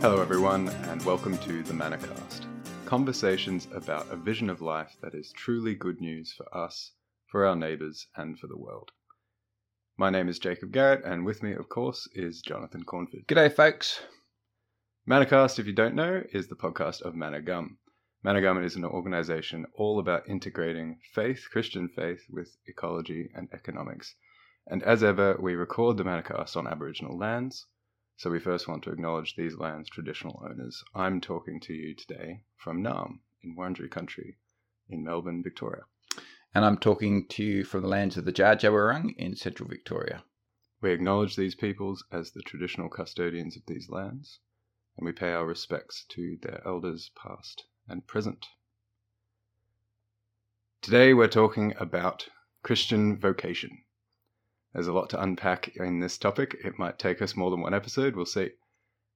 Hello, everyone, and welcome to the Manacast. Conversations about a vision of life that is truly good news for us, for our neighbours, and for the world. My name is Jacob Garrett, and with me, of course, is Jonathan Cornford. G'day, folks. Manacast, if you don't know, is the podcast of Manna Gum. Managum is an organisation all about integrating faith, Christian faith, with ecology and economics. And as ever, we record the Manacast on Aboriginal lands. So we first want to acknowledge these lands' traditional owners. I'm talking to you today from Naarm in Wurundjeri country in Melbourne, Victoria. And I'm talking to you from the lands of the Dja in central Victoria. We acknowledge these peoples as the traditional custodians of these lands, and we pay our respects to their elders past and present. Today we're talking about Christian vocation. There's a lot to unpack in this topic. It might take us more than one episode, we'll see.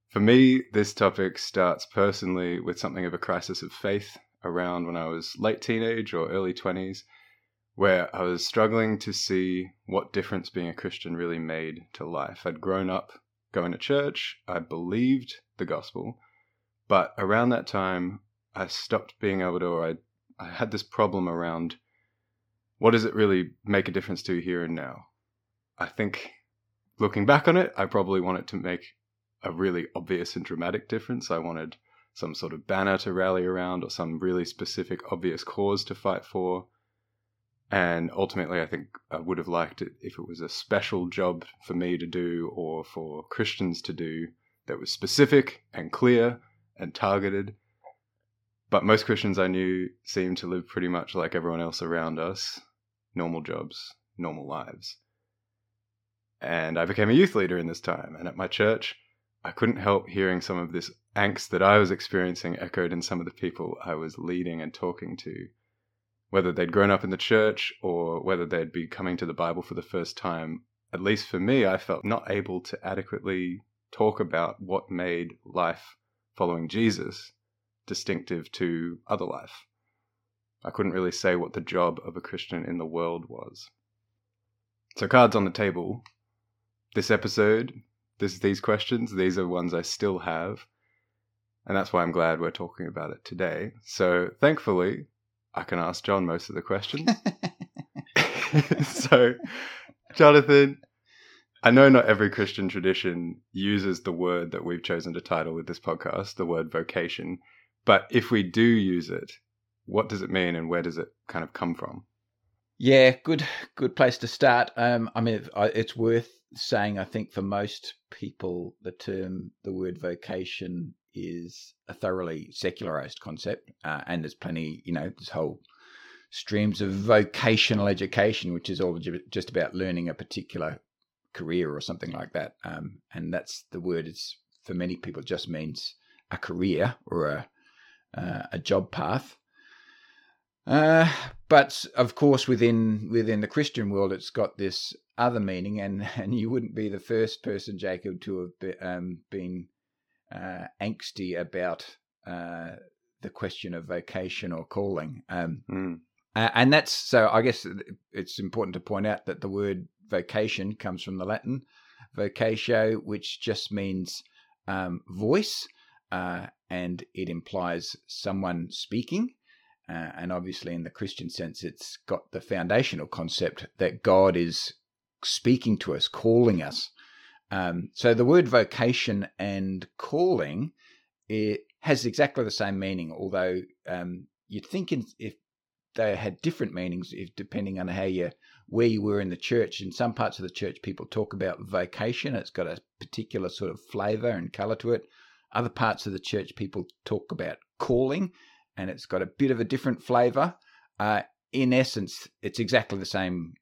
For me, this topic starts personally with something of a crisis of faith around when I was late teenage or early 20s, where I was struggling to see what difference being a Christian really made to life. I'd grown up going to church, I believed the gospel, but around that time, I stopped being able to, or I, I had this problem around what does it really make a difference to here and now? I think looking back on it, I probably wanted to make a really obvious and dramatic difference. I wanted some sort of banner to rally around or some really specific, obvious cause to fight for. And ultimately, I think I would have liked it if it was a special job for me to do or for Christians to do that was specific and clear and targeted. But most Christians I knew seemed to live pretty much like everyone else around us normal jobs, normal lives. And I became a youth leader in this time. And at my church, I couldn't help hearing some of this angst that I was experiencing echoed in some of the people I was leading and talking to. Whether they'd grown up in the church or whether they'd be coming to the Bible for the first time, at least for me, I felt not able to adequately talk about what made life following Jesus distinctive to other life. I couldn't really say what the job of a Christian in the world was. So, cards on the table. This episode, this these questions, these are ones I still have, and that's why I'm glad we're talking about it today. So, thankfully, I can ask John most of the questions. so, Jonathan, I know not every Christian tradition uses the word that we've chosen to title with this podcast, the word vocation. But if we do use it, what does it mean and where does it kind of come from? Yeah, good, good place to start. Um, I mean, it's worth saying. I think for most people, the term, the word vocation, is a thoroughly secularized concept, uh, and there's plenty, you know, this whole streams of vocational education, which is all just about learning a particular career or something like that. Um, and that's the word. It's for many people just means a career or a uh, a job path. Uh, but of course, within within the Christian world, it's got this other meaning, and, and you wouldn't be the first person, Jacob, to have be, um, been uh, angsty about uh, the question of vocation or calling. Um, mm. and that's so. I guess it's important to point out that the word vocation comes from the Latin vocatio, which just means um, voice, uh, and it implies someone speaking. Uh, and obviously, in the Christian sense, it's got the foundational concept that God is speaking to us, calling us. Um, so the word vocation and calling it has exactly the same meaning, although um, you'd think in, if they had different meanings, if depending on how you where you were in the church. In some parts of the church, people talk about vocation; it's got a particular sort of flavour and colour to it. Other parts of the church, people talk about calling, and it's got a bit of a different flavour. Uh, in essence, it's exactly the same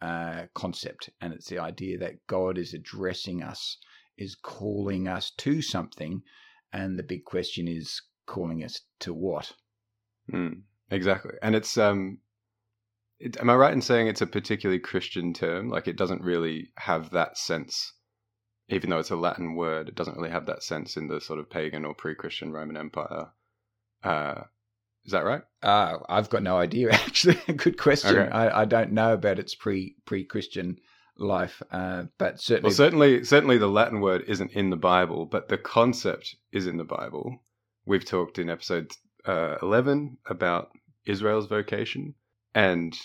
uh, concept, and it's the idea that God is addressing us, is calling us to something, and the big question is calling us to what? Mm, exactly, and it's um, it, am I right in saying it's a particularly Christian term? Like it doesn't really have that sense, even though it's a Latin word. It doesn't really have that sense in the sort of pagan or pre-Christian Roman Empire. Uh, is that right? Uh, I've got no idea. Actually, good question. Okay. I, I, don't know about its pre pre Christian life. Uh, but certainly, well, certainly, certainly, the Latin word isn't in the Bible, but the concept is in the Bible. We've talked in episode uh, eleven about Israel's vocation, and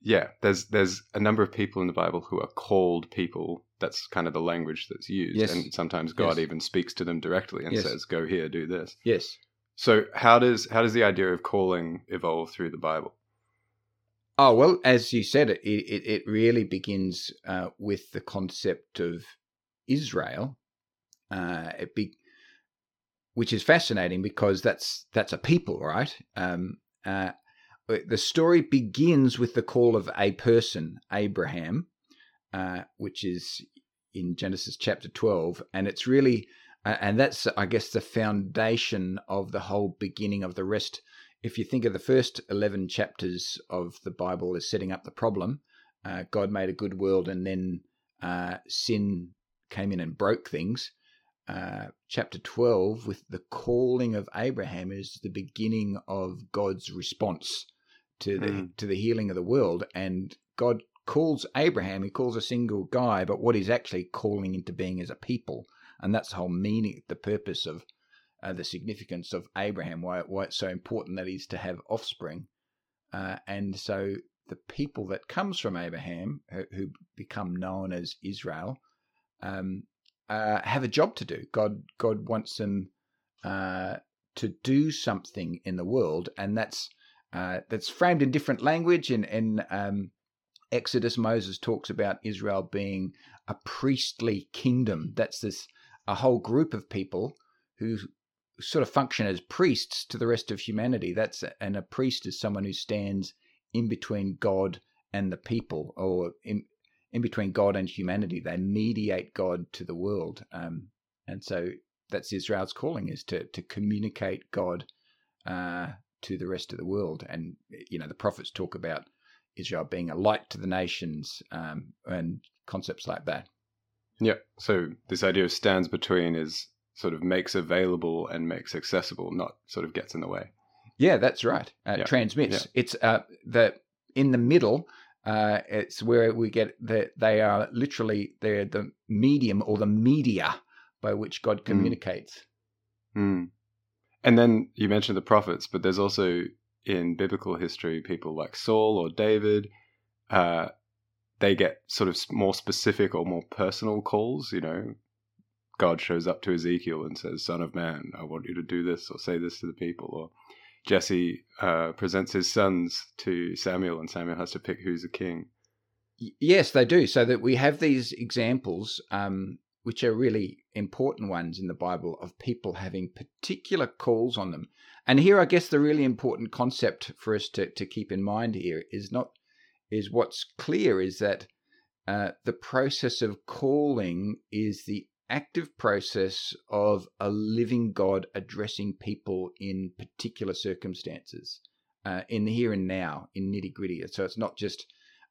yeah, there's there's a number of people in the Bible who are called people. That's kind of the language that's used, Yes. and sometimes God Yes. even speaks to them directly and Yes. says, "Go here, do this." yes. So how does how does the idea of calling evolve through the Bible? Oh well, as you said, it it, it really begins uh, with the concept of Israel. Uh, it be, which is fascinating because that's that's a people, right? Um, uh, the story begins with the call of a person, Abraham, uh, which is in Genesis chapter twelve, and it's really, and that's I guess the foundation of the whole beginning of the rest if you think of the first 11 chapters of the Bible as setting up the problem, uh, God made a good world and then uh, sin came in and broke things. Uh, chapter 12, with the calling of Abraham, is the beginning of God's response to the, Mm. to the healing of the world. And God calls Abraham, he calls a single guy, but what he's actually calling into being is a people. And that's the whole meaning, the purpose of uh, the significance of Abraham, why, why it's so important that he's to have offspring. Uh, and so the people that comes from Abraham, who, who become known as Israel, um, uh, have a job to do. God, God wants them uh, to do something in the world, and that's uh, that's framed in different language. In, in um, Exodus, Moses talks about Israel being a priestly kingdom. That's this a whole group of people who sort of function as priests to the rest of humanity. That's and a priest is someone who stands in between God and the people, or in in between God and humanity. They mediate God to the world, um, and so that's Israel's calling is to to communicate God uh, to the rest of the world. And you know the prophets talk about Israel being a light to the nations um, and concepts like that. Yeah. So this idea of stands between is sort of makes available and makes accessible, not sort of gets in the way. Yeah, that's right. Uh, Yeah, Transmits. It's uh, the in the middle. Uh, it's where we get that they are literally they're the medium or the media by which God communicates. Mm. And then you mentioned the prophets, but there's also in biblical history people like Saul or David. Uh, they get sort of more specific or more personal calls. You know, God shows up to Ezekiel and says, "Son of man, I want you to do this or say this to the people." Or Jesse uh, presents his sons to Samuel, and Samuel has to pick who's the king. Yes, they do. So that we have these examples, um, which are really important ones in the Bible of people having particular calls on them. And here, I guess the really important concept for us to, to keep in mind here is not is what's clear is that uh, the process of calling is the active process of a living God addressing people in particular circumstances, uh, in the here and now, in nitty gritty. So it's not just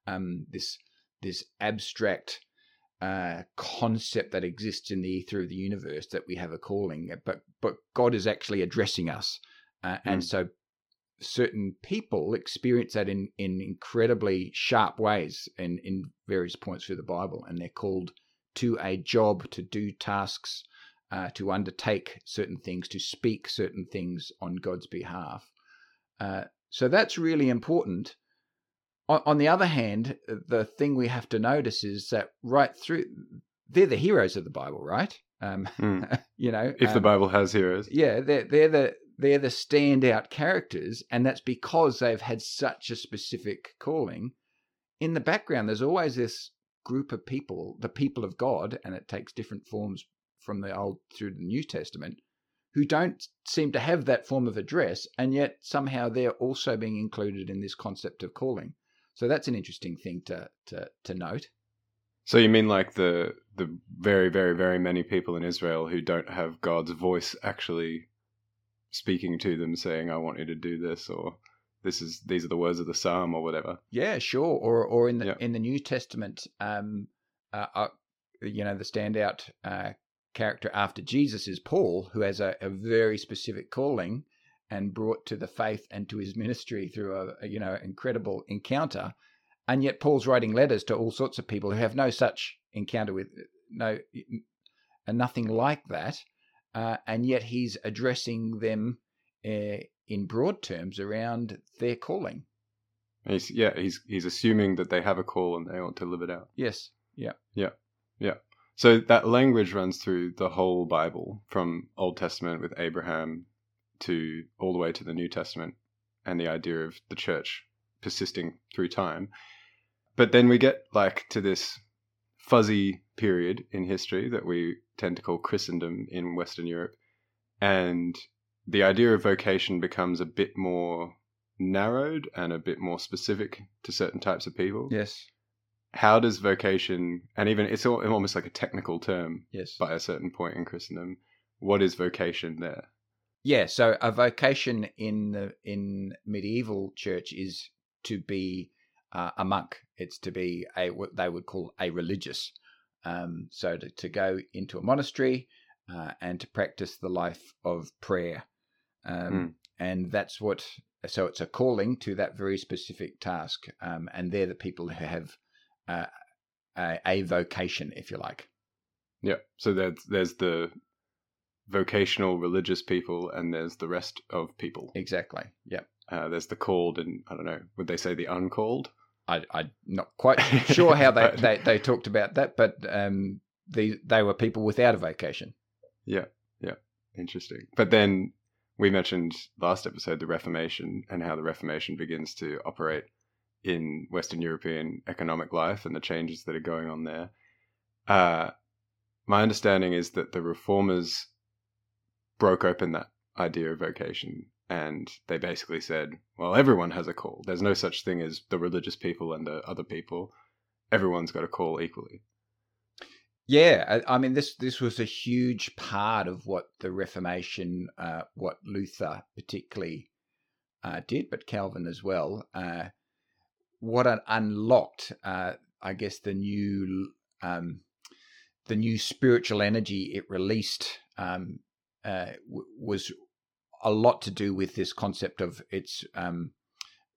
um, this this abstract uh, concept that exists in the ether of the universe that we have a calling, but but God is actually addressing us, uh, and Mm. so certain people experience that in in incredibly sharp ways in in various points through the Bible, and they're called to a job to do tasks. Uh, to undertake certain things, to speak certain things on God's behalf. Uh, so that's really important on, on the other hand, the thing we have to notice is that right through, they're the heroes of the Bible, right? Um, Mm. you know, If the um, Bible has heroes, yeah, they're they're the they're the standout characters, and that's because they've had such a specific calling. In the background, there's always this group of people, the people of God, and it takes different forms from the Old through the New Testament, who don't seem to have that form of address, and yet somehow they're also being included in this concept of calling. So that's an interesting thing to to, to note. So you mean like the the very very very many people in Israel who don't have God's voice actually speaking to them saying I want you to do this or this is these are the words of the psalm or whatever. Yeah, sure. Or or in the Yeah. in the New Testament, um, uh, uh, you know, the standout uh, character after Jesus is Paul, who has a, a very specific calling and brought to the faith and to his ministry through a, a you know incredible encounter. and yet Paul's writing letters to all sorts of people who have no such encounter with no and nothing like that, uh, and yet he's addressing them uh, in broad terms around their calling. He's, yeah, he's he's assuming that they have a call and they ought to live it out. Yes. Yeah. Yeah. Yeah. So that language runs through the whole Bible, from Old Testament with Abraham to all the way to the New Testament, and the idea of the church persisting through time. But then we get like to this fuzzy period in history that we tend to call Christendom in Western Europe, and the idea of vocation becomes a bit more narrowed and a bit more specific to certain types of people. Yes. How does vocation, and even it's almost like a technical term Yes. by a certain point in Christendom, what is vocation there? Yeah, so a vocation in the in medieval church is to be uh, a monk. It's to be a what they would call a religious. Um, so to, to go into a monastery uh, and to practice the life of prayer, um, Mm. and that's what. So it's a calling to that very specific task, um, and they're the people who have uh, a, a vocation, if you like. Yeah. So there's there's the vocational religious people, and there's the rest of people. Exactly. Yeah. Uh, there's the called, and I don't know, would they say the uncalled? I, I'm not quite sure how they, they, they talked about that, but um, the, they were people without a vocation. Yeah, yeah, interesting. But then we mentioned last episode the Reformation and how the Reformation begins to operate in Western European economic life and the changes that are going on there. Uh, my understanding is that the reformers broke open that idea of vocation and they basically said, well, everyone has a call. There's no such thing as the religious people and the other people. Everyone's got a call equally. Yeah, I, I mean this this was a huge part of what the Reformation, uh, what Luther particularly uh, did, but Calvin as well. Uh, what it unlocked, uh, I guess, the new um, the new spiritual energy it released um, uh, was a lot to do with this concept of its um,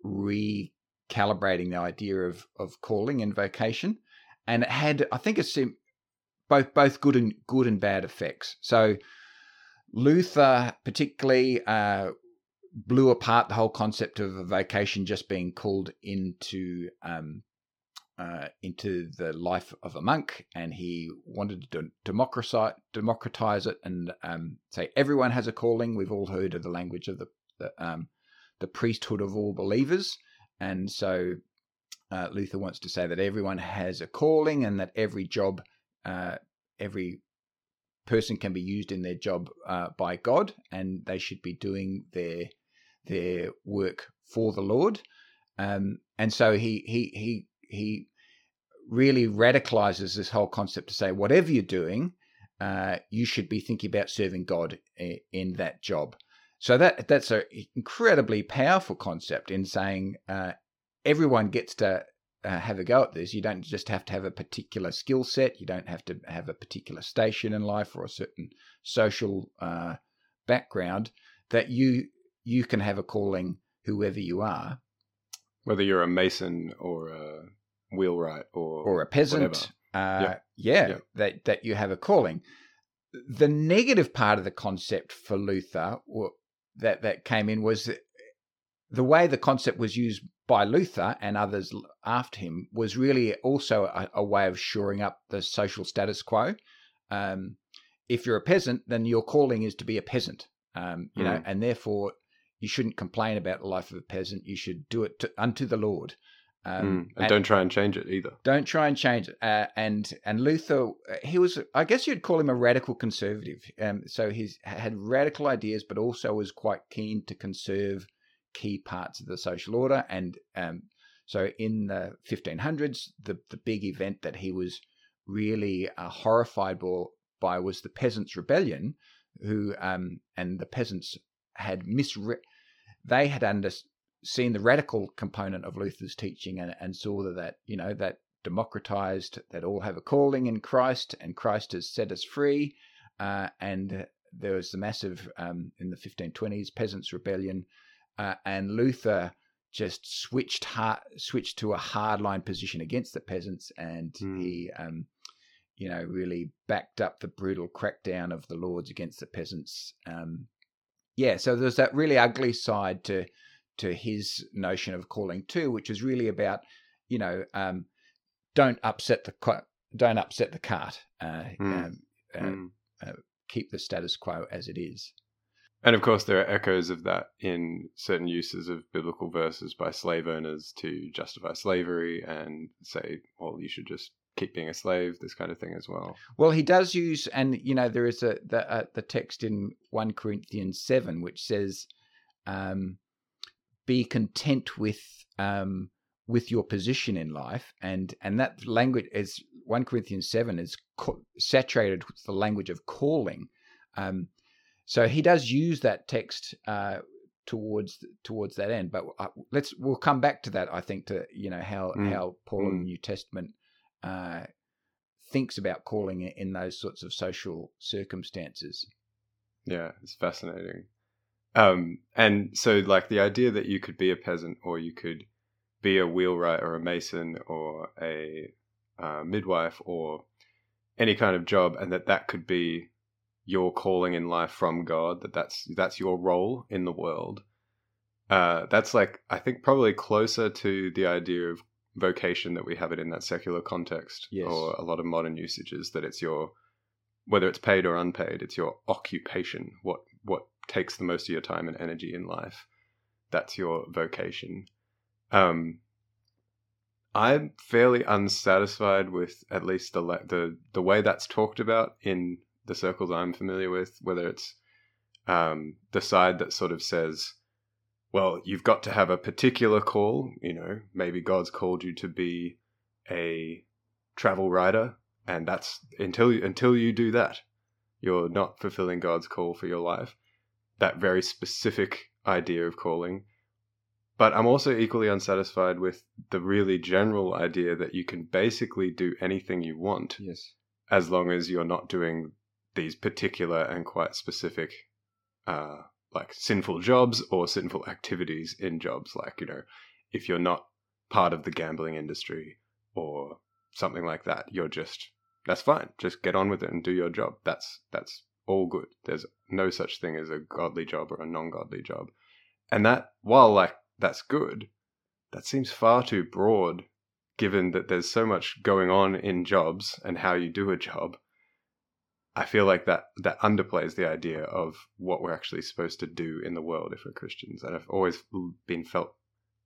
recalibrating the idea of of calling and vocation, and it had, I think, it's both both good and good and bad effects. So Luther, particularly, uh, blew apart the whole concept of a vocation just being called into um, uh, into the life of a monk, and he wanted to democratize democratize it and um, say everyone has a calling. We've all heard of the language of the the, um, the priesthood of all believers, and so uh, Luther wants to say that everyone has a calling and that every job, uh, every person can be used in their job uh, by God, and they should be doing their their work for the Lord. Um, and so he he he he really radicalizes this whole concept to say whatever you're doing, uh, you should be thinking about serving God in that job. So that that's an incredibly powerful concept in saying uh, everyone gets to uh, have a go at this. You don't just have to have a particular skill set. You don't have to have a particular station in life or a certain social uh, background. That you you can have a calling, whoever you are, Whether you're a mason or a wheelwright or or a peasant. Uh, yeah, Yeah. that that you have a calling. The negative part of the concept for Luther that that came in was the way the concept was used by Luther and others after him was really also a, a way of shoring up the social status quo. Um, if you're a peasant, then your calling is to be a peasant, um, you know, Mm. and therefore you shouldn't complain about the life of a peasant. You should do it to, unto the Lord. Um, Mm, and, don't try and change it either. don't try and change it. Uh, and and Luther, uh, he was, I guess you'd call him a radical conservative. Um, so he had radical ideas, but also was quite keen to conserve key parts of the social order. And um, so in the 1500s, the the big event that he was really uh, horrified by, was the peasants' rebellion, who um, and the peasants had misre- they had under seen the radical component of Luther's teaching and, and saw that, that you know that democratized that all have a calling in Christ and Christ has set us free uh, and there was the massive um, in the 1520s peasants rebellion uh, and Luther just switched hard, switched to a hardline position against the peasants, and Mm. he, um, you know, really backed up the brutal crackdown of the lords against the peasants. Um, yeah, so there's that really ugly side to to his notion of calling too, which is really about, you know, um, don't upset the don't upset the cart. Uh, Mm. um, uh, Mm. keep the status quo as it is. And of course, there are echoes of that in certain uses of biblical verses by slave owners to justify slavery and say, well, you should just keep being a slave, this kind of thing as well. Well, he does use, and you know, there is a the uh, the text in one Corinthians seven which says, um, "Be content with um, with your position in life," and and that language is one Corinthians seven is co- saturated with the language of calling. Um, so he does use that text uh, towards towards that end. But uh, let's we'll come back to that. I think to you know how Mm. how Paul in Mm. the New Testament. Uh, thinks about calling it in those sorts of social circumstances. Yeah, it's fascinating. Um, and so, like, the idea that you could be a peasant or you could be a wheelwright or a mason or a uh, midwife or any kind of job, and that that could be your calling in life from God, that that's that's your role in the world. Uh, that's like I think probably closer to the idea of vocation that we have it in that secular context, Yes. or a lot of modern usages that it's your whether it's paid or unpaid, it's your occupation. What what takes the most of your time and energy in life? That's your vocation. Um, I'm fairly unsatisfied with at least the the the way that's talked about in the circles I'm familiar with. Whether it's um, the side that sort of says, "Well, you've got to have a particular call." You know, maybe God's called you to be a travel writer, and that's until until you do that, you're not fulfilling God's call for your life. That very specific idea of calling. But I'm also equally unsatisfied with the really general idea that you can basically do anything you want Yes. as long as you're not doing these particular and quite specific, uh, like sinful jobs or sinful activities in jobs. Like, you know, if you're not part of the gambling industry or something like that, you're just, that's fine. Just get on with it and do your job. That's, that's all good. There's no such thing as a godly job or a non godly job. And that, while like that's good, that seems far too broad given that there's so much going on in jobs and how you do a job. I feel like that that underplays the idea of what we're actually supposed to do in the world if we're Christians, and I've always been felt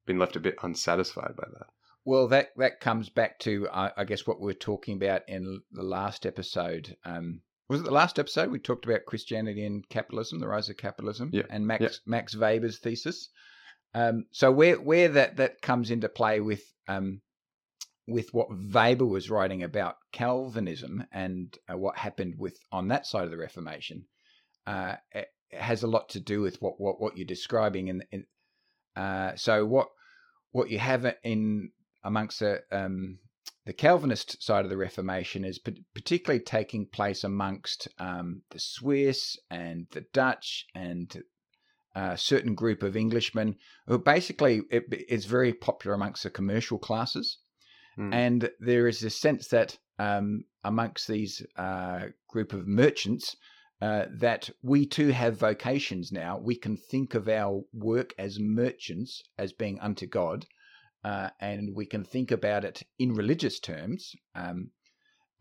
been left a bit unsatisfied by that. Well, that that comes back to I, I guess what we were talking about in the last episode. Um, was it the last episode we talked about Christianity and capitalism, the rise of capitalism, Yeah, and Max yeah. Max Weber's thesis? Um, so where where that that comes into play with um, with what Weber was writing about Calvinism and uh, what happened with on that side of the Reformation, uh, has a lot to do with what what, what you're describing. In, in uh, so what what you have in amongst the um, the Calvinist side of the Reformation is pa- particularly taking place amongst um, the Swiss and the Dutch and a certain group of Englishmen who basically it, it's very popular amongst the commercial classes. Mm. And there is a sense that um, amongst these uh, group of merchants, uh, that we too have vocations now. We can think of our work as merchants as being unto God, uh, and we can think about it in religious terms. Um,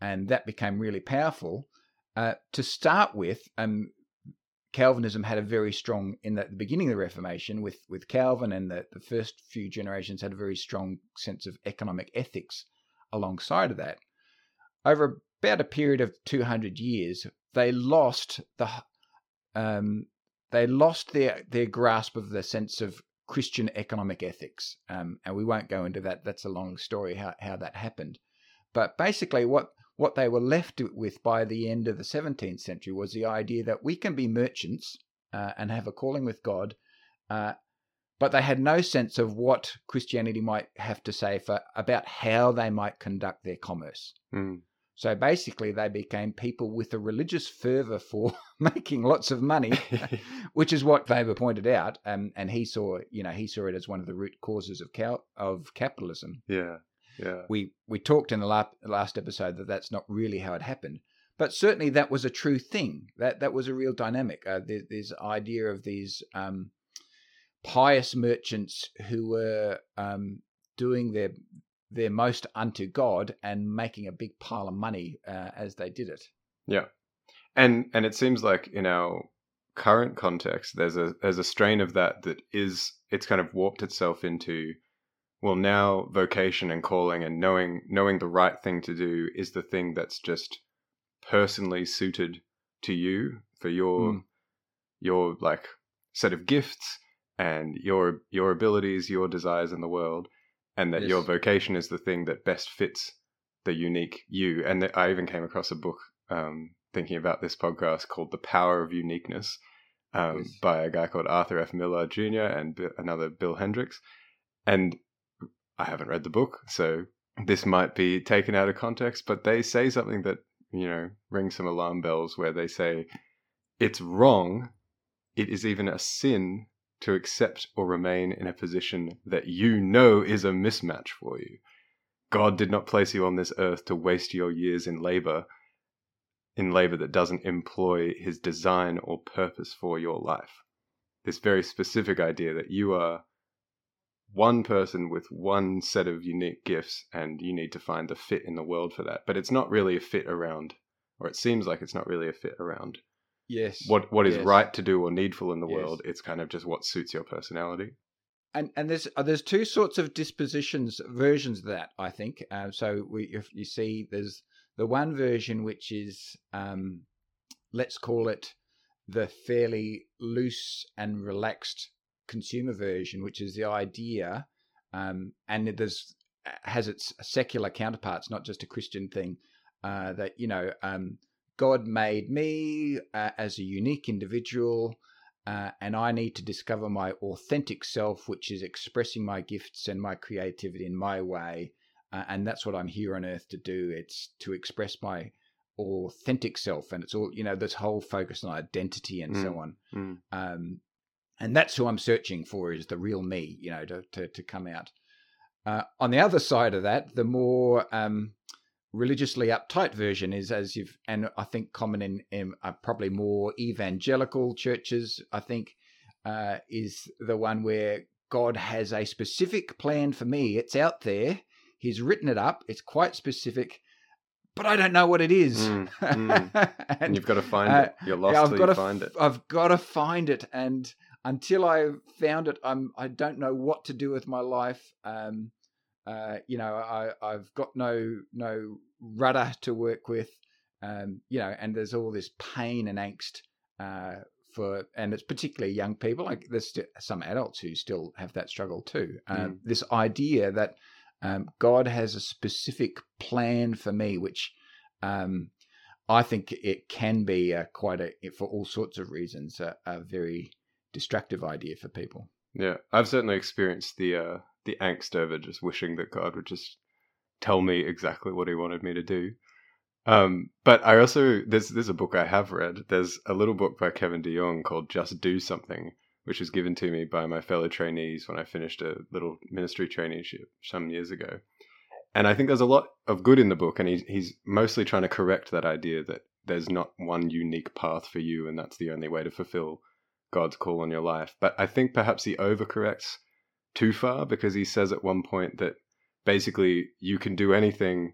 and that became really powerful. Uh, to start with, um, Calvinism had a very strong in the, beginning of the Reformation with with Calvin and the, the first few generations had a very strong sense of economic ethics alongside of that. Over about a period of 200 years, they lost the um, they lost their their grasp of the sense of Christian economic ethics, um, and we won't go into that. That's a long story how how that happened, but basically what what they were left with by the end of the 17th century was the idea that we can be merchants uh, and have a calling with God, uh, but they had no sense of what Christianity might have to say for about how they might conduct their commerce. Mm. So basically, they became people with a religious fervor for making lots of money, which is what Weber pointed out. Um, and he saw, you know, he saw it as one of the root causes of of capitalism. yeah, yeah, We we talked in the last, last episode that that's not really how it happened, but certainly that was a true thing. That that was a real dynamic. Uh, there, there's idea of these um, pious merchants who were um, doing their their most unto God and making a big pile of money uh, as they did it. yeah. And and it seems like in our current context, there's a there's a strain of that that is it's kind of warped itself into well now vocation and calling and knowing knowing the right thing to do is the thing that's just personally suited to you for your Mm. your like set of gifts and your your abilities your desires in the world and that your vocation is the thing that best fits the unique you and that i even came across a book um, thinking about this podcast called the power of uniqueness um, Yes. by a guy called arthur f miller jr and another bill hendricks and i haven't read the book so this might be taken out of context but they say something that you know rings some alarm bells where they say it's wrong it is even a sin to accept or remain in a position that you know is a mismatch for you. God did not place you on this earth to waste your years in labor, in labor that doesn't employ his design or purpose for your life. This very specific idea that you are one person with one set of unique gifts and you need to find the fit in the world for that. But it's not really a fit around, or it seems like it's not really a fit around Yes. what what is Yes. right to do or needful in the Yes. world. It's kind of just what suits your personality. and and there's uh, there's two sorts of dispositions versions of that I think. Uh, so we if you see there's the one version which is um, let's call it the fairly loose and relaxed consumer version, which is the idea, um, and it there's has its secular counterparts, not just a Christian thing. Uh, that you know, um, God made me uh, as a unique individual uh, and I need to discover my authentic self, which is expressing my gifts and my creativity in my way. Uh, and that's what I'm here on earth to do. It's to express my authentic self. And it's all, you know, this whole focus on identity and so on. Mm. Um, and that's who I'm searching for is the real me, you know, to, to, to come out. Uh, on the other side of that, the more um, religiously uptight version is as you've and i think common in, in uh, probably more evangelical churches i think uh, is the one where god has a specific plan for me it's out there he's written it up it's quite specific but i don't know what it is Mm, mm. and And you've got to find uh, it. You're lost yeah, I've till got you to find it. I've got to find it, and until I found it, I'm I don't know what to do with my life. Um, uh, you know, I I've got no no rudder to work with. Um, you know, and there's all this pain and angst uh, for, and it's particularly young people. Like there's st- some adults who still have that struggle too. Um, Mm. This idea that um, God has a specific plan for me, which um, I think it can be a, quite a, for all sorts of reasons, a, a very destructive idea for people. Yeah, I've certainly experienced the uh, the angst over just wishing that God would just tell me exactly what He wanted me to do. Um, but I also there's there's a book I have read. There's a little book by Kevin DeYoung called Just Do Something, which was given to me by my fellow trainees when I finished a little ministry traineeship some years ago. And I think there's a lot of good in the book, and he's he's mostly trying to correct that idea that there's not one unique path for you, and that's the only way to fulfill God's call on your life. But I think perhaps he overcorrects too far because he says at one point that basically you can do anything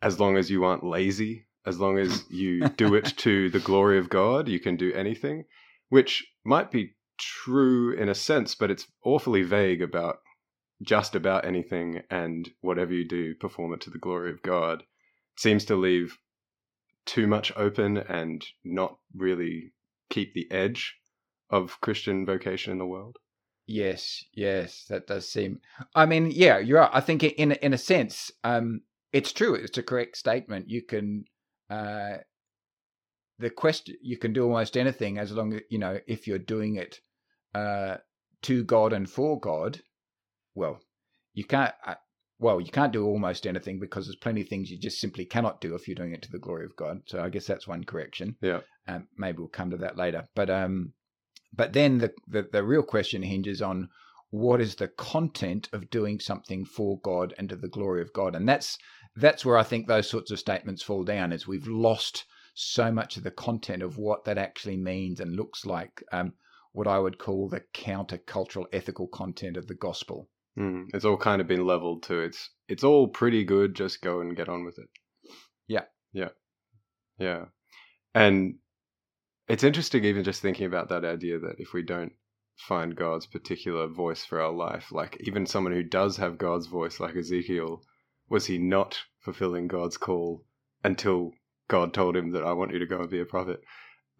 as long as you aren't lazy, as long as you do it to the glory of God, you can do anything, which might be true in a sense, but it's awfully vague about just about anything and whatever you do, perform it to the glory of God. It seems to leave too much open and not really keep the edge of Christian vocation in the world. Yes, yes, that does seem. I mean, yeah, you're right. I think in in a sense, um, it's true. It's a correct statement. You can, uh, the question you can do almost anything as long as you know if you're doing it uh, to God and for God. Well, you can't. Uh, well, you can't do almost anything because there's plenty of things you just simply cannot do if you're doing it to the glory of God. So I guess that's one correction. Yeah. Um, maybe we'll come to that later. But um, but then the, the the real question hinges on what is the content of doing something for God and to the glory of God, and that's that's where I think those sorts of statements fall down. Is we've lost so much of the content of what that actually means and looks like. Um, what I would call the countercultural ethical content of the gospel. Mm, it's all kind of been leveled to it's it's all pretty good. Just go and get on with it. Yeah. Yeah. Yeah. And it's interesting, even just thinking about that idea that if we don't find God's particular voice for our life, like even someone who does have God's voice, like Ezekiel, was he not fulfilling God's call until God told him that I want you to go and be a prophet?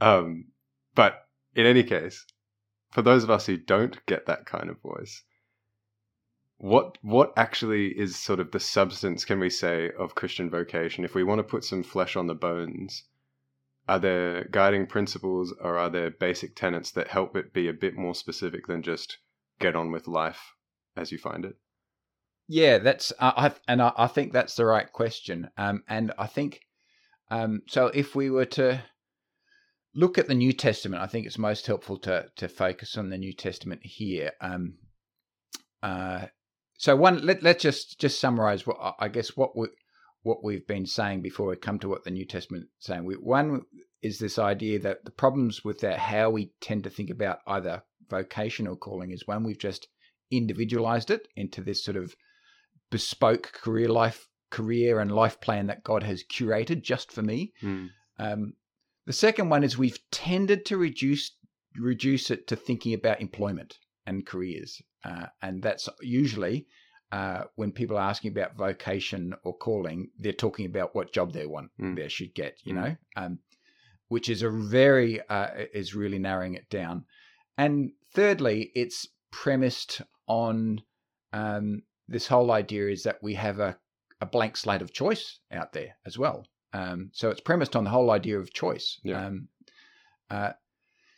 Um, but in any case, for those of us who don't get that kind of voice, what what actually is sort of the substance, can we say, of Christian vocation? If we want to put some flesh on the bones, are there guiding principles or are there basic tenets that help it be a bit more specific than just get on with life as you find it? Yeah, that's uh, I and I, I, think that's the right question. Um, and I think um, so. If we were to look at the New Testament, I think it's most helpful to to focus on the New Testament here. Um, uh, so one, let let's just just summarize what I guess what we what we've been saying before we come to what the New Testament is saying. We, one is this idea that the problems with that how we tend to think about either vocation or calling is one we've just individualized it into this sort of bespoke career life career and life plan that God has curated just for me. Mm. Um, the second one is we've tended to reduce reduce it to thinking about employment and careers, uh, and that's usually uh, when people are asking about vocation or calling, they're talking about what job they want, Mm. they should get. You Mm. know, um, which is a very uh, is really narrowing it down. And thirdly, it's premised on um, this whole idea is that we have a, a blank slate of choice out there as well. Um, so it's premised on the whole idea of choice. Yeah. Um, uh,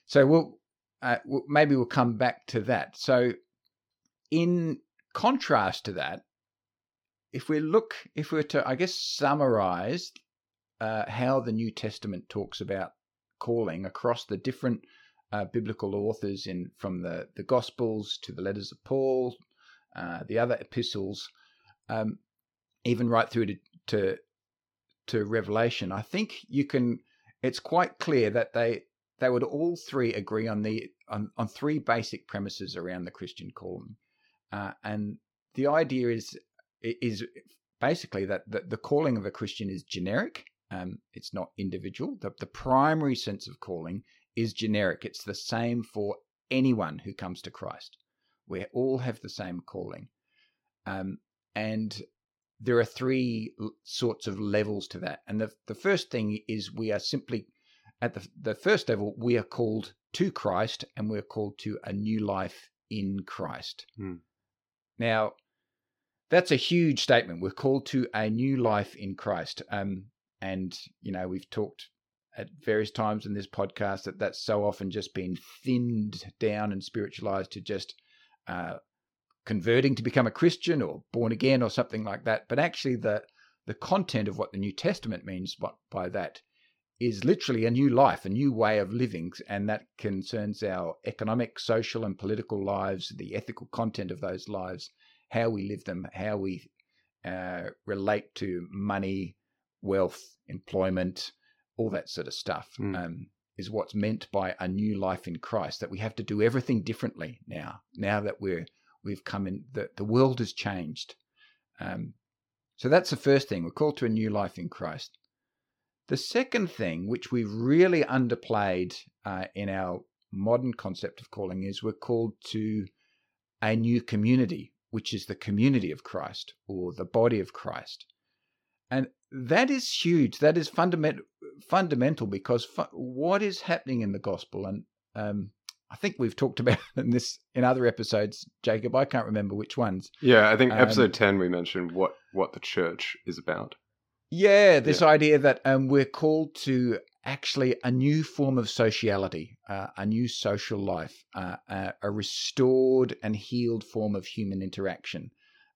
so we'll, uh, we'll maybe we'll come back to that. So in contrast to that, if we look, if we were to, I guess, summarize uh, how the New Testament talks about calling across the different uh, biblical authors in from the the Gospels to the letters of Paul, uh, the other epistles, um, even right through to, to to Revelation, I think you can. It's quite clear that they they would all three agree on the on, on three basic premises around the Christian calling, uh, and the idea is is basically that the, the calling of a Christian is generic. Um, it's not individual. The, the primary sense of calling is generic. It's the same for anyone who comes to Christ. We all have the same calling. Um, and there are three sorts of levels to that. And the, the first thing is we are simply, at the, the first level, we are called to Christ and we're called to a new life in Christ. Hmm. Now, that's a huge statement. We're called to a new life in Christ. Um, and, you know, we've talked at various times in this podcast that that's so often just been thinned down and spiritualized to just uh, converting to become a Christian or born again or something like that. But actually, the the content of what the New Testament means by, by that is literally a new life, a new way of living, and that concerns our economic, social, and political lives, the ethical content of those lives, how we live them, how we uh, relate to money, wealth, employment, all that sort of stuff. Mm. Um, is what's meant by a new life in Christ. That we have to do everything differently now. Now that we're we've come in, the the world has changed. Um, so that's the first thing. We're called to a new life in Christ. The second thing, which we've really underplayed uh, in our modern concept of calling, is we're called to a new community, which is the community of Christ or the body of Christ. And that is huge. That is fundamental, fundamental because fu- what is happening in the gospel, and um, I think we've talked about in this in other episodes, Jacob. I can't remember which ones. Yeah, I think Um, episode 10 we mentioned what what the church is about. Yeah, this idea that um, we're called to actually a new form of sociality, uh, a new social life, uh, uh, a restored and healed form of human interaction.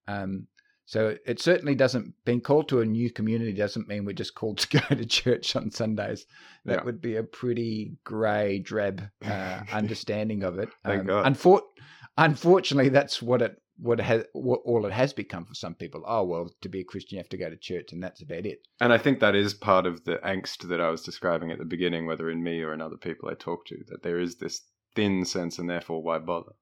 Um, So it certainly doesn't being called to a new community doesn't mean we're just called to go to church on Sundays. That Yeah. would be a pretty grey, drab uh, understanding of it. Um, Thank God. unfor- unfortunately, that's what it what has what all it has become for some people. Oh well, to be a Christian, you have to go to church, and that's about it. And I think that is part of the angst that I was describing at the beginning, whether in me or in other people I talk to, that there is this thin sense, and therefore why bother?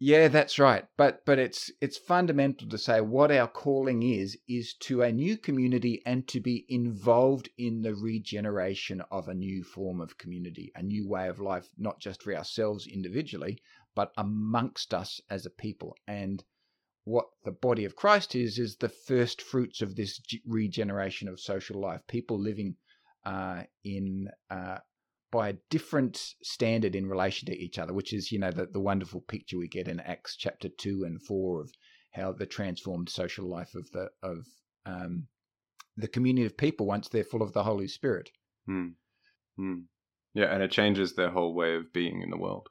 Yeah, that's right. But but it's it's fundamental to say what our calling is is to a new community and to be involved in the regeneration of a new form of community, a new way of life, not just for ourselves individually, but amongst us as a people. And what the body of Christ is is the first fruits of this regeneration of social life. People living uh, in uh, by a different standard in relation to each other, which is, you know, the, the wonderful picture we get in Acts chapter two and four of how the transformed social life of the of um, the community of people once they're full of the Holy Spirit. Hmm. Hmm. Yeah, and it changes their whole way of being in the world.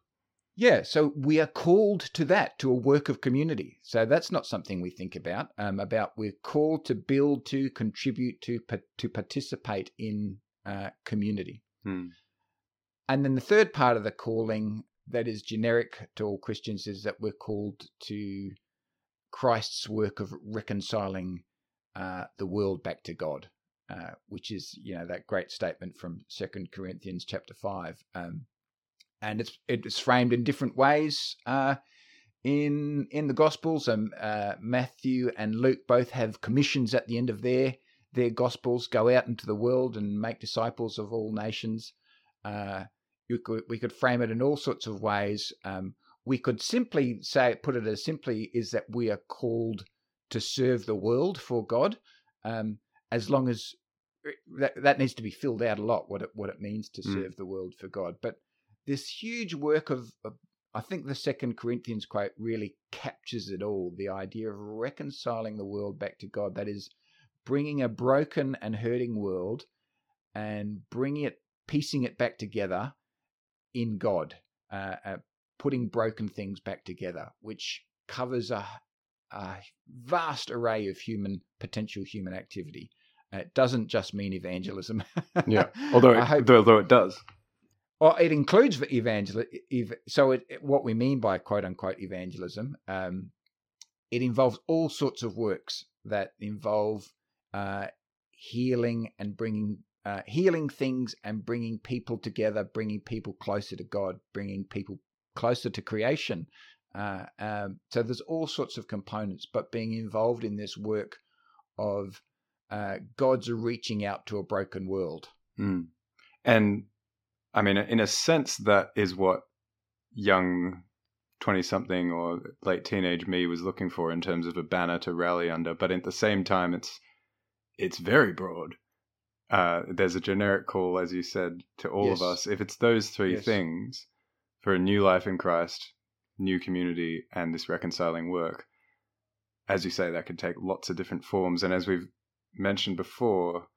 Yeah, so we are called to that, to a work of community. So that's not something we think about. Um, about we're called to build, to contribute, to to participate in uh, community. Hmm. And then the third part of the calling that is generic to all Christians is that we're called to Christ's work of reconciling uh, the world back to God, uh, which is you know that great statement from Second Corinthians chapter five, um, and it's it's framed in different ways uh, in in the Gospels. Um, uh, Matthew and Luke both have commissions at the end of their their Gospels: go out into the world and make disciples of all nations. Uh, you could, we could frame it in all sorts of ways. Um, we could simply say, put it as simply, is that we are called to serve the world for God, um, as long as eh, that, that needs to be filled out a lot. What it what it means to Mm. serve the world for God, but this huge work of, of I think the Second Corinthians quote really captures it all. The idea of reconciling the world back to God. That is, bringing a broken and hurting world and bringing it, piecing it back together in God, uh, uh, putting broken things back together, which covers a, a vast array of human potential human activity. Uh, it doesn't just mean evangelism. Yeah, although it, although it does. Or it includes the evangelism. So, it, it- what we mean by quote unquote evangelism, um, it involves all sorts of works that involve uh, healing and bringing uh, healing things and bringing people together, bringing people closer to God, bringing people closer to creation. Uh, um, so there's all sorts of components, but being involved in this work of uh, God's reaching out to a broken world. Mm. And I mean, in a sense, that is what young 20 something or late teenage me was looking for in terms of a banner to rally under. But at the same time, it's it's very broad. Uh, there's a generic call, as you said, to all Yes. of us. If it's those three Yes. things for a new life in Christ, new community, and this reconciling work, as you say, that could take lots of different forms. And as we've mentioned before,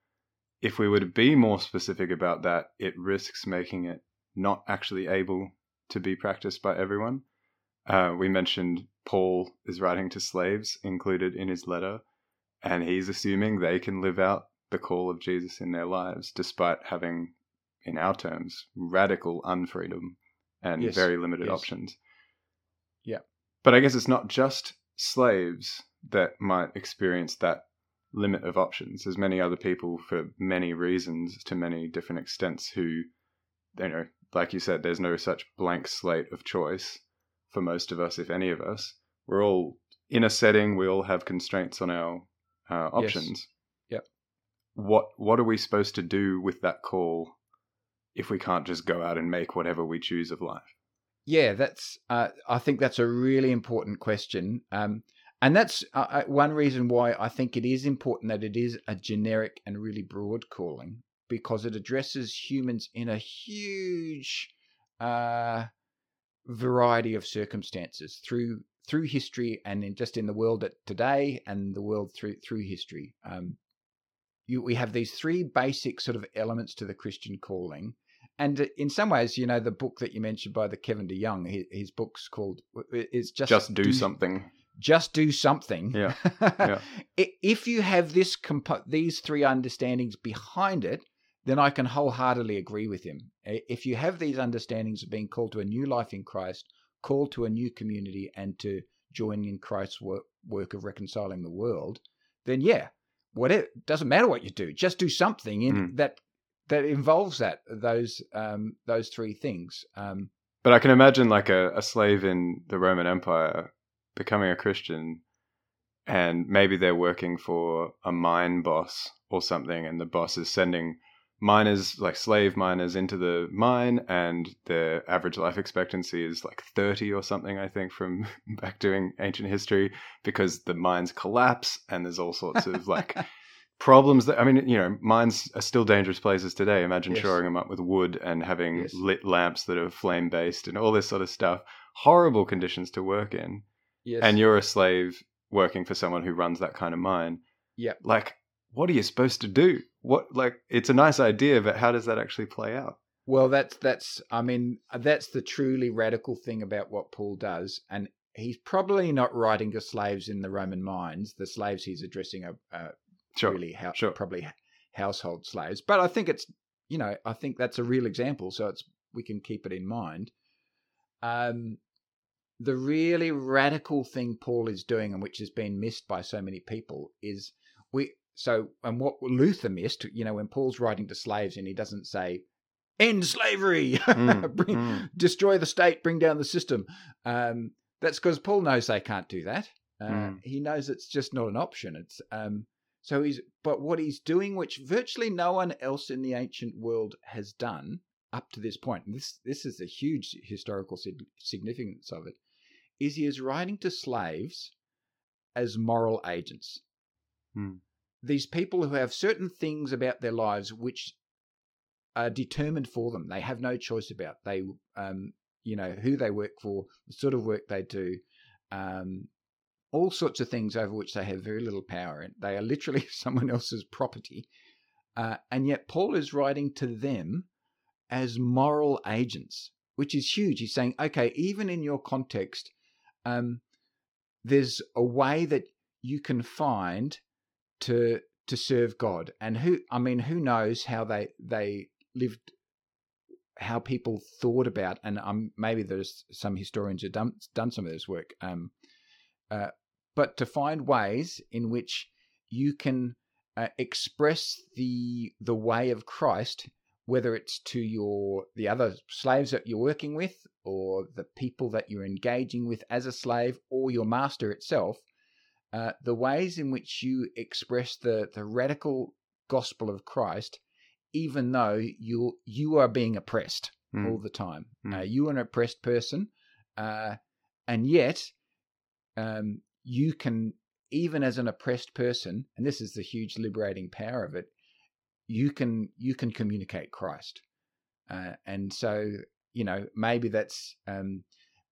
if we were to be more specific about that, it risks making it not actually able to be practiced by everyone. Uh, we mentioned Paul is writing to slaves included in his letter, and he's assuming they can live out the call of Jesus in their lives despite having, in our terms, radical unfreedom and Yes, very limited yes. options. Yeah. But I guess it's not just slaves that might experience that limit of options. There's many other people for many reasons to many different extents who, you know, like you said, there's no such blank slate of choice for most of us, if any of us. We're all in a setting, we all have constraints on our uh, options. Yeah. What what are we supposed to do with that call if we can't just go out and make whatever we choose of life? Yeah, that's. Uh, I think that's a really important question, um, and that's uh, uh, one reason why I think it is important that it is a generic and really broad calling because it addresses humans in a huge uh, variety of circumstances through through history and in just in the world at today and the world through through history. Um, you, we have these three basic sort of elements to the Christian calling. And in some ways, you know, the book that you mentioned by the Kevin DeYoung, his, his book's called it's just Just do, something. Just do something. Yeah. Yeah. If you have this compo- these three understandings behind it, then I can wholeheartedly agree with him. If you have these understandings of being called to a new life in Christ, called to a new community, and to join in Christ's work, work of reconciling the world, then yeah, whatever doesn't matter what you do, just do something in Mm. that that involves that those um, those three things. Um, But I can imagine like a, a slave in the Roman Empire becoming a Christian and maybe they're working for a mine boss or something and the boss is sending miners like slave miners into the mine and their average life expectancy is like 30 or something i think from back doing ancient history because the mines collapse and there's all sorts of like problems that i mean you know mines are still dangerous places today imagine Yes. shoring them up with wood and having Yes. lit lamps that are flame based and all this sort of stuff horrible conditions to work in yes, and you're a slave working for someone who runs that kind of mine Yeah. like what are you supposed to do what like it's a nice idea but how does that actually play out Well, that's that's I mean that's the truly radical thing about what Paul does, and he's probably not writing to slaves in the Roman mines. The slaves he's addressing are, are sure really sure. probably household slaves. But I think it's you know I think that's a real example, so it's we can keep it in mind. Um, the really radical thing Paul is doing, and which has been missed by so many people, is we. So, and what Luther missed, you know, when Paul's writing to slaves and he doesn't say, "End slavery, Mm, bring, mm. destroy the state, bring down the system." Um, that's because Paul knows they can't do that. Uh, Mm. He knows it's just not an option. It's um, so he's, but what he's doing, which virtually no one else in the ancient world has done up to this point, and this this is a huge historical sig- significance of it, is he is writing to slaves as moral agents. Hmm. These people who have certain things about their lives which are determined for them. They have no choice about. They, um, you know, who they work for, the sort of work they do, um, all sorts of things over which they have very little power. And they are literally someone else's property. Uh, and yet Paul is writing to them as moral agents, which is huge. He's saying, okay, even in your context, um, there's a way that you can find to to serve God. And who I mean, who knows how they they lived how people thought about and um, maybe there's some historians who've done done some of this work. Um, uh, but to find ways in which you can uh, express the the way of Christ, whether it's to your the other slaves that you're working with, or the people that you're engaging with as a slave, or your master itself, uh, the ways in which you express the the radical gospel of Christ, even though you you are being oppressed Mm. all the time. Mm. Uh, you are an oppressed person, uh, and yet um, you can, even as an oppressed person, and this is the huge liberating power of it. You can you can communicate Christ, uh, and so you know maybe that's um,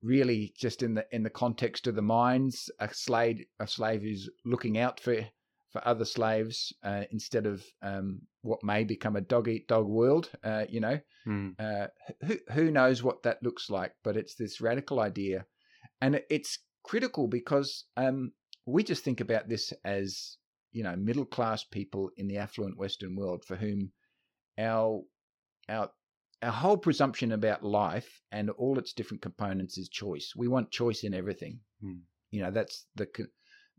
really just in the in the context of the mines. A slave a slave is looking out for for other slaves uh, instead of um, what may become a dog eat dog world. Uh, you know, Mm. uh, who who knows what that looks like? But it's this radical idea, and it's critical because um, we just think about this as you know middle class people in the affluent Western world for whom our our our whole presumption about life and all its different components is choice. We want choice in everything. Hmm. You know that's the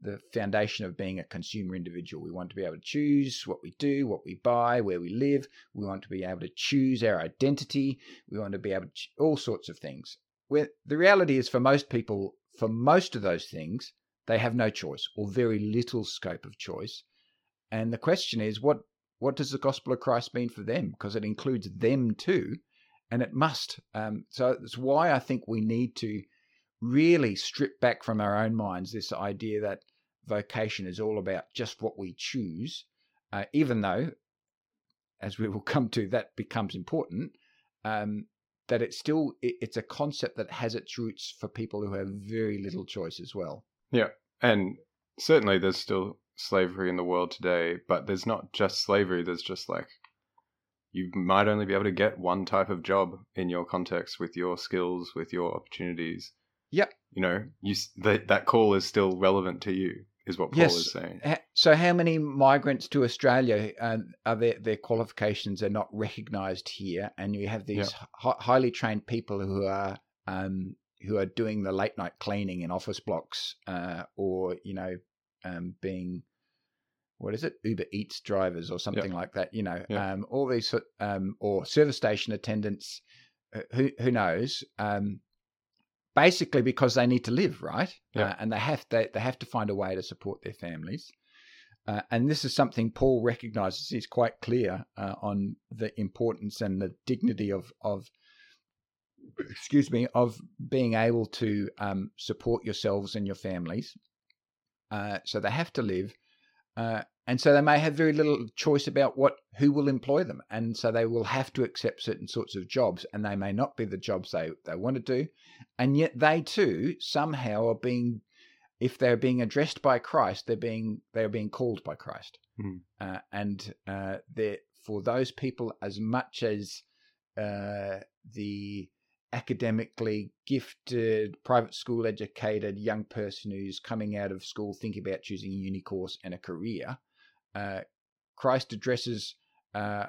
the foundation of being a consumer individual. We want to be able to choose what we do, what we buy, where we live. We want to be able to choose our identity. We want to be able to all sorts of things. Where the reality is, for most people, for most of those things, they have no choice or very little scope of choice. And the question is, what what does the gospel of Christ mean for them? Because it includes them too, and it must. Um, so it's why I think we need to really strip back from our own minds this idea that vocation is all about just what we choose, uh, even though, as we will come to, that becomes important. Um, that it's still it, it's a concept that has its roots for people who have very little choice as well. And certainly there's still slavery in the world today but there's not just slavery there's just like you might only be able to get one type of job in your context with your skills with your opportunities Yeah. You know, you that that call is still relevant to you, is what Paul Yes. is saying. So, how many migrants to Australia uh, are their their qualifications are not recognised here, and you have these hi- highly trained people who are um, who are doing the late night cleaning in office blocks, uh, or you know, um, being what is it, Uber Eats drivers or something like that. You know, Yeah. um, all these um, or service station attendants. uh, Who who knows? Um, basically, because they need to live, right? Yeah. Uh, and they have they, they have to find a way to support their families. Uh, and this is something Paul recognizes. He's quite clear uh, on the importance and the dignity of of excuse me of being able to um, support yourselves and your families. Uh, so they have to live, uh, and so they may have very little choice about what who will employ them, and so they will have to accept certain sorts of jobs, and they may not be the jobs they they want to do, and yet they too somehow are being if they're being addressed by Christ, they're being they're being called by Christ, Mm. uh, and uh, for those people as much as uh, the academically gifted, private school educated young person who's coming out of school thinking about choosing a uni course and a career. Uh, Christ addresses uh,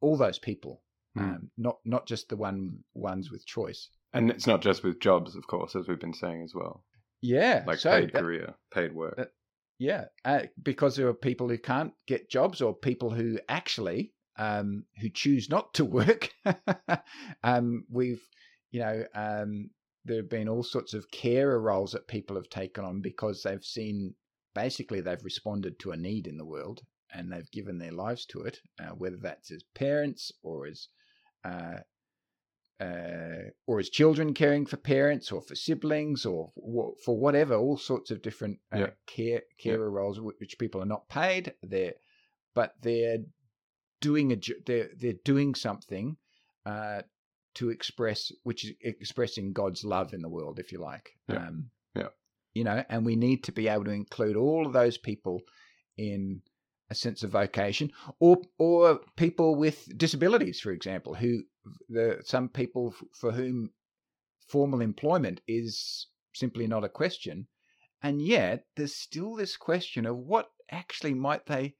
all those people, Mm. um, not not just the one ones with choice. And it's not just with jobs, of course, as we've been saying as well, Yeah, like so paid that- career, paid work. that- Yeah, uh, because there are people who can't get jobs, or people who actually um, who choose not to work. um, we've, you know, um, there have been all sorts of carer roles that people have taken on because they've seen, basically, they've responded to a need in the world and they've given their lives to it, uh, whether that's as parents or as uh, uh, or as children caring for parents or for siblings or for, whatever, all sorts of different uh, Yeah. care carer roles which people are not paid. They're but they're doing a they're they're doing something uh, to express which is expressing God's love in the world, if you like. Yeah. Um, Yeah. You know, and we need to be able to include all of those people in a sense of vocation, or or people with disabilities, for example, who the some people f- for whom formal employment is simply not a question, and yet there's still this question of what actually might they.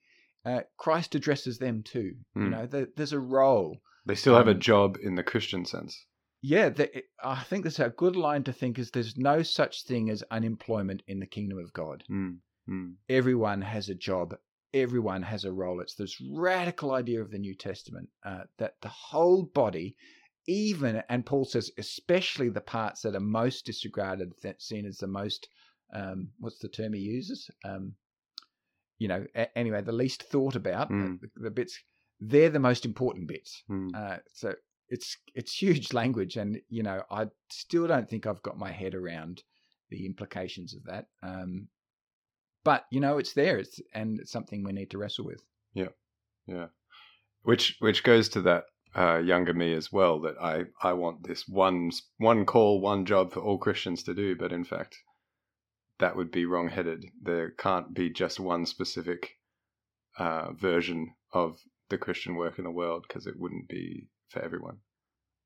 Uh, Christ addresses them too. You Mm. know, there, there's a role. They still have a um, job in the Christian sense. Yeah, the, I think that's a good line to think. Is there's no such thing as unemployment in the kingdom of God. Mm. Mm. everyone has a job everyone has a role it's this radical idea of the new testament uh, that the whole body even and paul says especially the parts that are most disregarded that seen as the most um, what's the term he uses um, you know a- anyway the least thought about Mm. the, the bits they're the most important bits Mm. uh, so it's it's huge language, and you know I still don't think I've got my head around the implications of that. Um, but you know it's there, it's and it's something we need to wrestle with. Yeah, yeah. which which goes to that uh, younger me as well. That I I want this one one call, one job for all Christians to do, but in fact, that would be wrong-headed. There can't be just one specific uh, version of the Christian work in the world because it wouldn't be for everyone.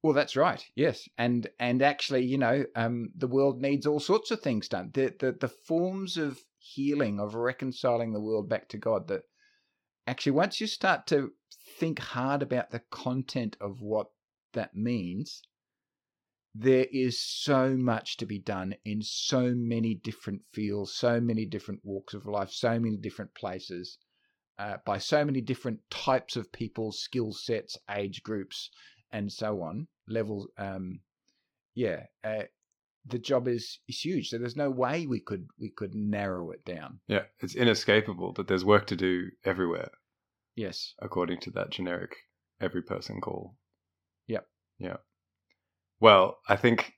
Well, that's right. Yes, and and actually, you know, um, the world needs all sorts of things done. The, the the forms of healing, of reconciling the world back to God. That actually, once you start to think hard about the content of what that means, there is so much to be done in so many different fields, so many different walks of life, so many different places, uh, by so many different types of people, skill sets, age groups and so on levels um yeah uh, the job is is huge so there's no way we could we could narrow it down Yeah, it's inescapable that there's work to do everywhere, yes according to that generic every person call. Yep. Yeah. Well, I think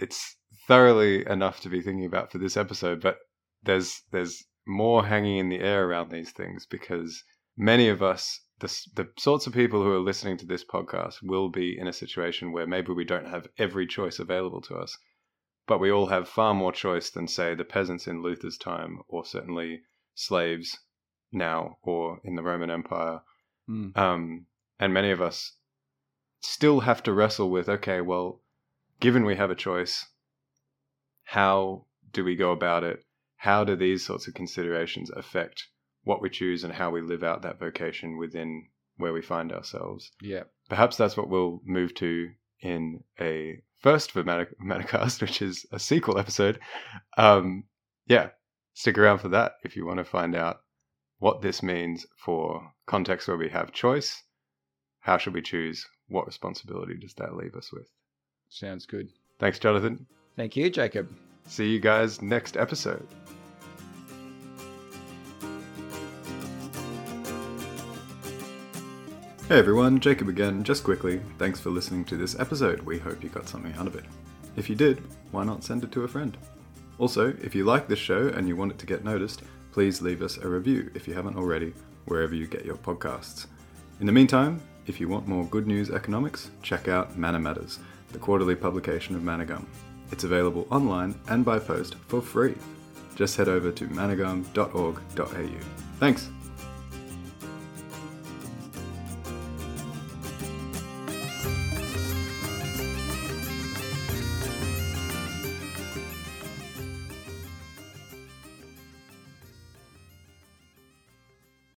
it's thoroughly enough to be thinking about for this episode, but there's there's more hanging in the air around these things because many of us the, the sorts of people who are listening to this podcast will be in a situation where maybe we don't have every choice available to us, but we all have far more choice than, say, the peasants in Luther's time, or certainly slaves now, or in the Roman Empire. Mm. Um, and many of us still have to wrestle with okay, well, given we have a choice, how do we go about it? How do these sorts of considerations affect what we choose and how we live out that vocation within where we find ourselves? Yeah. Perhaps that's what we'll move to in a first for Manicast, which is a sequel episode. Um, yeah, stick around for that if you want to find out what this means for contexts where we have choice. How should we choose? What responsibility does that leave us with? Sounds good. Thanks, Jonathan. Thank you, Jacob. See you guys next episode. Hey everyone, Jacob again. Just quickly, thanks for listening to this episode. We hope you got something out of it. If you did, why not send it to a friend? Also, if you like this show and you want it to get noticed, please leave us a review if you haven't already, wherever you get your podcasts. In the meantime, if you want more good news economics, check out Manna Matters, the quarterly publication of Manna Gum. It's available online and by post for free. Just head over to mannagum.org.au. Thanks!